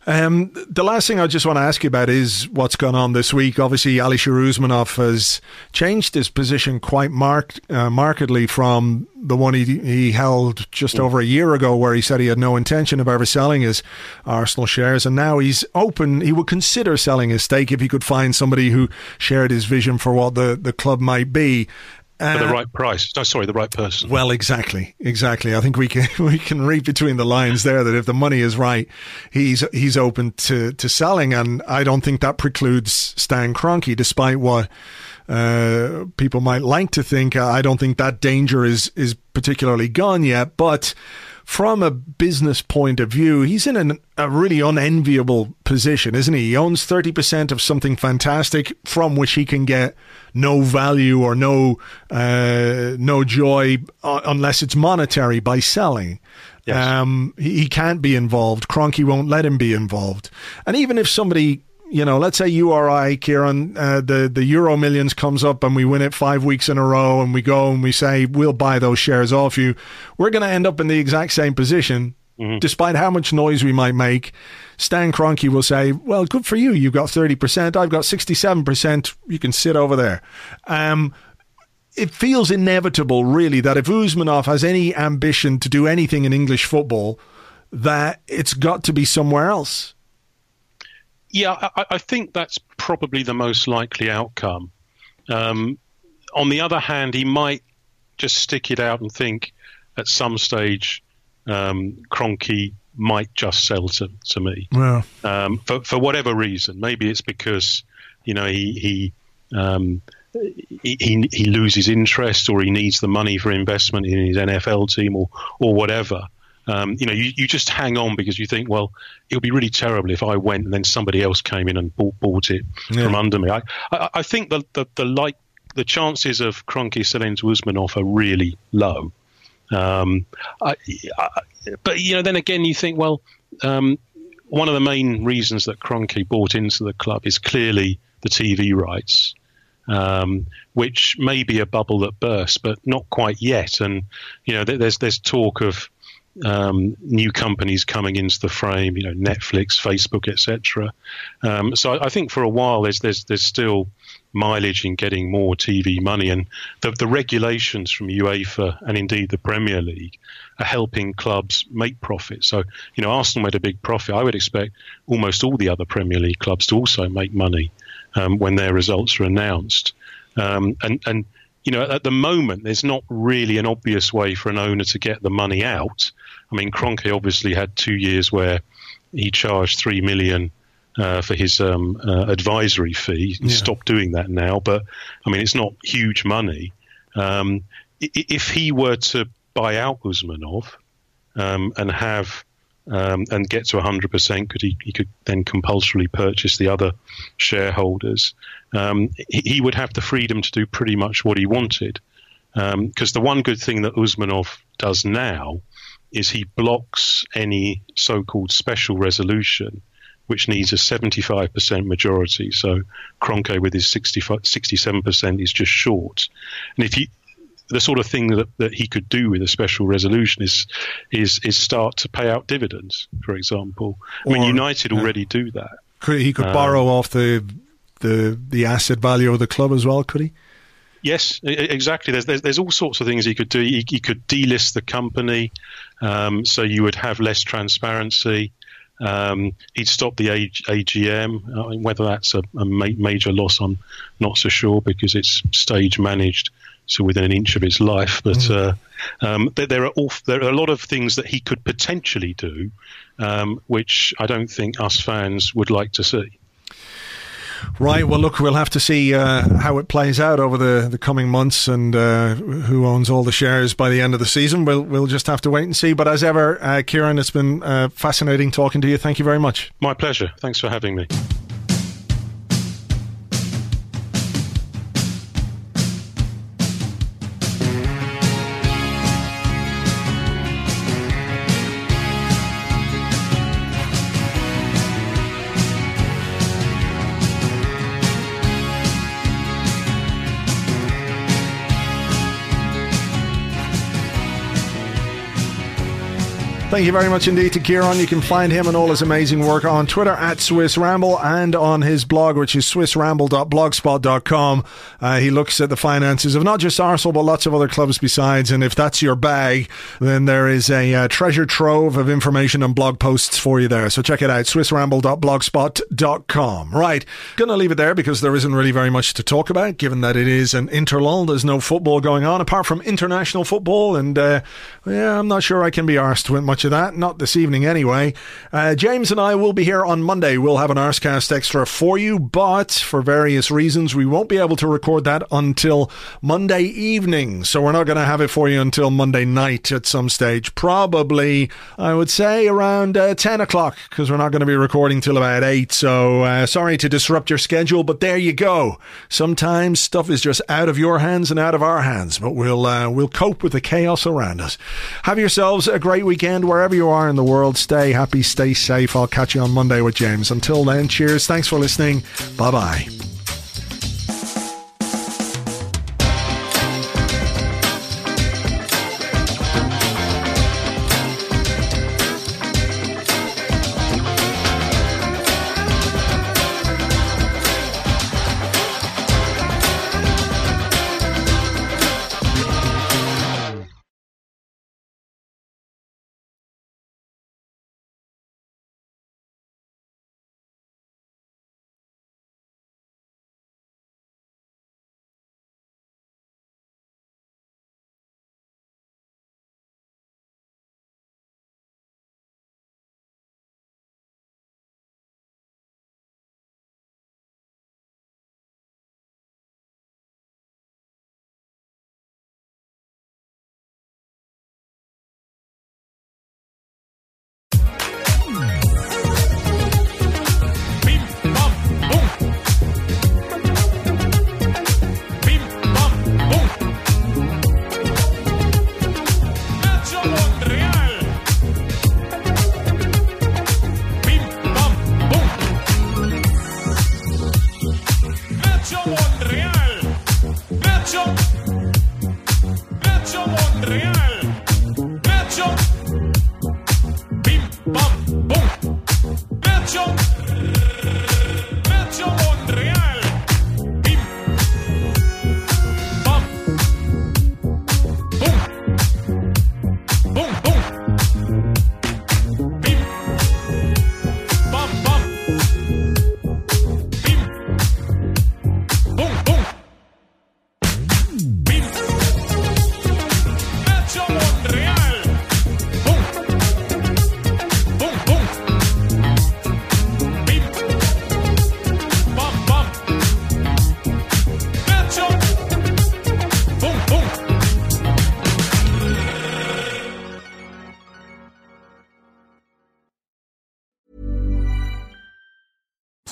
Um, the last thing I just want to ask you about is what's gone on this week. Obviously, Alisher Usmanov has changed his position quite marked, uh, markedly from the one he, he held just over a year ago, where he said he had no intention of ever selling his Arsenal shares. And now he's open. He would consider selling his stake if he could find somebody who shared his vision for what the, the club might be. For the right price. No, sorry, the right person. Well, exactly, exactly. I think we can we can read between the lines there that if the money is right, he's he's open to to selling, and I don't think that precludes Stan Kroenke, despite what uh, people might like to think. I don't think that danger is is particularly gone yet, but from a business point of view, he's in an, a really unenviable position, isn't he? He owns 30% of something fantastic from which he can get no value or no uh, no joy uh, unless it's monetary by selling. Yes. Um, he, he can't be involved. Kroenke won't let him be involved. And even if somebody you know, let's say you or I, Kieran, uh, the the Euro Millions comes up and we win it five weeks in a row, and we go and we say we'll buy those shares off you. We're going to end up in the exact same position, mm-hmm. despite how much noise we might make. Stan Kroenke will say, "Well, good for you. You've got thirty percent. I've got sixty-seven percent. You can sit over there." Um, it feels inevitable, really, that if Usmanov has any ambition to do anything in English football, that it's got to be somewhere else. Yeah, I, I, think that's probably the most likely outcome. Um, on the other hand, he might just stick it out and think at some stage um, Kroenke might just sell to, to me. Yeah. Um, for, for whatever reason. Maybe it's because, you know, he, he, um, he, he, he loses interest or he needs the money for investment in his NFL team or, or whatever um, you know, you, you just hang on because you think, well, it would be really terrible if I went and then somebody else came in and bought, bought it yeah. from under me. I, I, I think the, the, the, like, the chances of Kroenke selling to Usmanov are really low. Um, I, I, but, you know, then again, you think, well, um, one of the main reasons that Kroenke bought into the club is clearly the TV rights. Um, which may be a bubble that bursts, but not quite yet. And you know, there's there's talk of um, new companies coming into the frame, you know, Netflix, Facebook, etc. Um, so I, I, think for a while there's there's there's still mileage in getting more TV money, and the, the regulations from UEFA and indeed the Premier League are helping clubs make profit. So you know, Arsenal made a big profit. I would expect almost all the other Premier League clubs to also make money um, when their results are announced. Um, and and you know, at the moment, there's not really an obvious way for an owner to get the money out. I mean, Kroenke obviously had two years where he charged three million uh, for his um, uh, advisory fee. He yeah. stopped doing that now, but I mean, it's not huge money. Um, if he were to buy out Usmanov um, and have um, and get to 100%, could he, he could then compulsorily purchase the other shareholders. Um, he, he, would have the freedom to do pretty much what he wanted. Because um, the one good thing that Usmanov does now is he blocks any so-called special resolution, which needs a 75% majority. So Kroenke with his 67% is just short. And if you the sort of thing that, that he could do with a special resolution is is is start to pay out dividends, for example. I mean, United yeah. already do that. Could, he could um, borrow off the the the asset value of the club as well, could he? Yes, exactly. There's, there's, there's all sorts of things he could do. He, he could delist the company, um, so you would have less transparency. Um, he'd stop the AGM. I mean, whether that's a, a, major loss, I'm not so sure because it's stage managed so within an inch of his life. But mm. uh, um, there, there, are all, there are a lot of things that he could potentially do, um, which I don't think us fans would like to see. Right. Well, look, we'll have to see uh, how it plays out over the, the coming months and uh, who owns all the shares by the end of the season. We'll we'll just have to wait and see. But as ever, uh, Kieran, it's been uh, fascinating talking to you. Thank you very much. My pleasure. Thanks for having me. Thank you very much indeed to Kieran. You can find him and all his amazing work on Twitter at Swiss Ramble and on his blog, which is swissramble.blogspot.com. Uh, he looks at the finances of not just Arsenal, but lots of other clubs besides. And if that's your bag, then there is a uh, treasure trove of information and blog posts for you there. So check it out, swissramble.blogspot.com. Right. Going to leave it there because there isn't really very much to talk about, given that it is an interlull. There's no football going on apart from international football. And uh, yeah, I'm not sure I can be arsed with much of that. Not this evening, anyway. Uh, James and I will be here on Monday. We'll have an Arsecast extra for you, but for various reasons, we won't be able to record that until Monday evening. So we're not going to have it for you until Monday night at some stage. Probably, I would say, around uh, 10 o'clock, because we're not going to be recording till about 8. So uh, sorry to disrupt your schedule, but there you go. Sometimes stuff is just out of your hands and out of our hands, but we'll, uh, we'll cope with the chaos around us. Have yourselves a great weekend wherever you are in the world. Stay happy, stay safe. I'll catch you on Monday with James. Until then, cheers. Thanks for listening. Bye bye.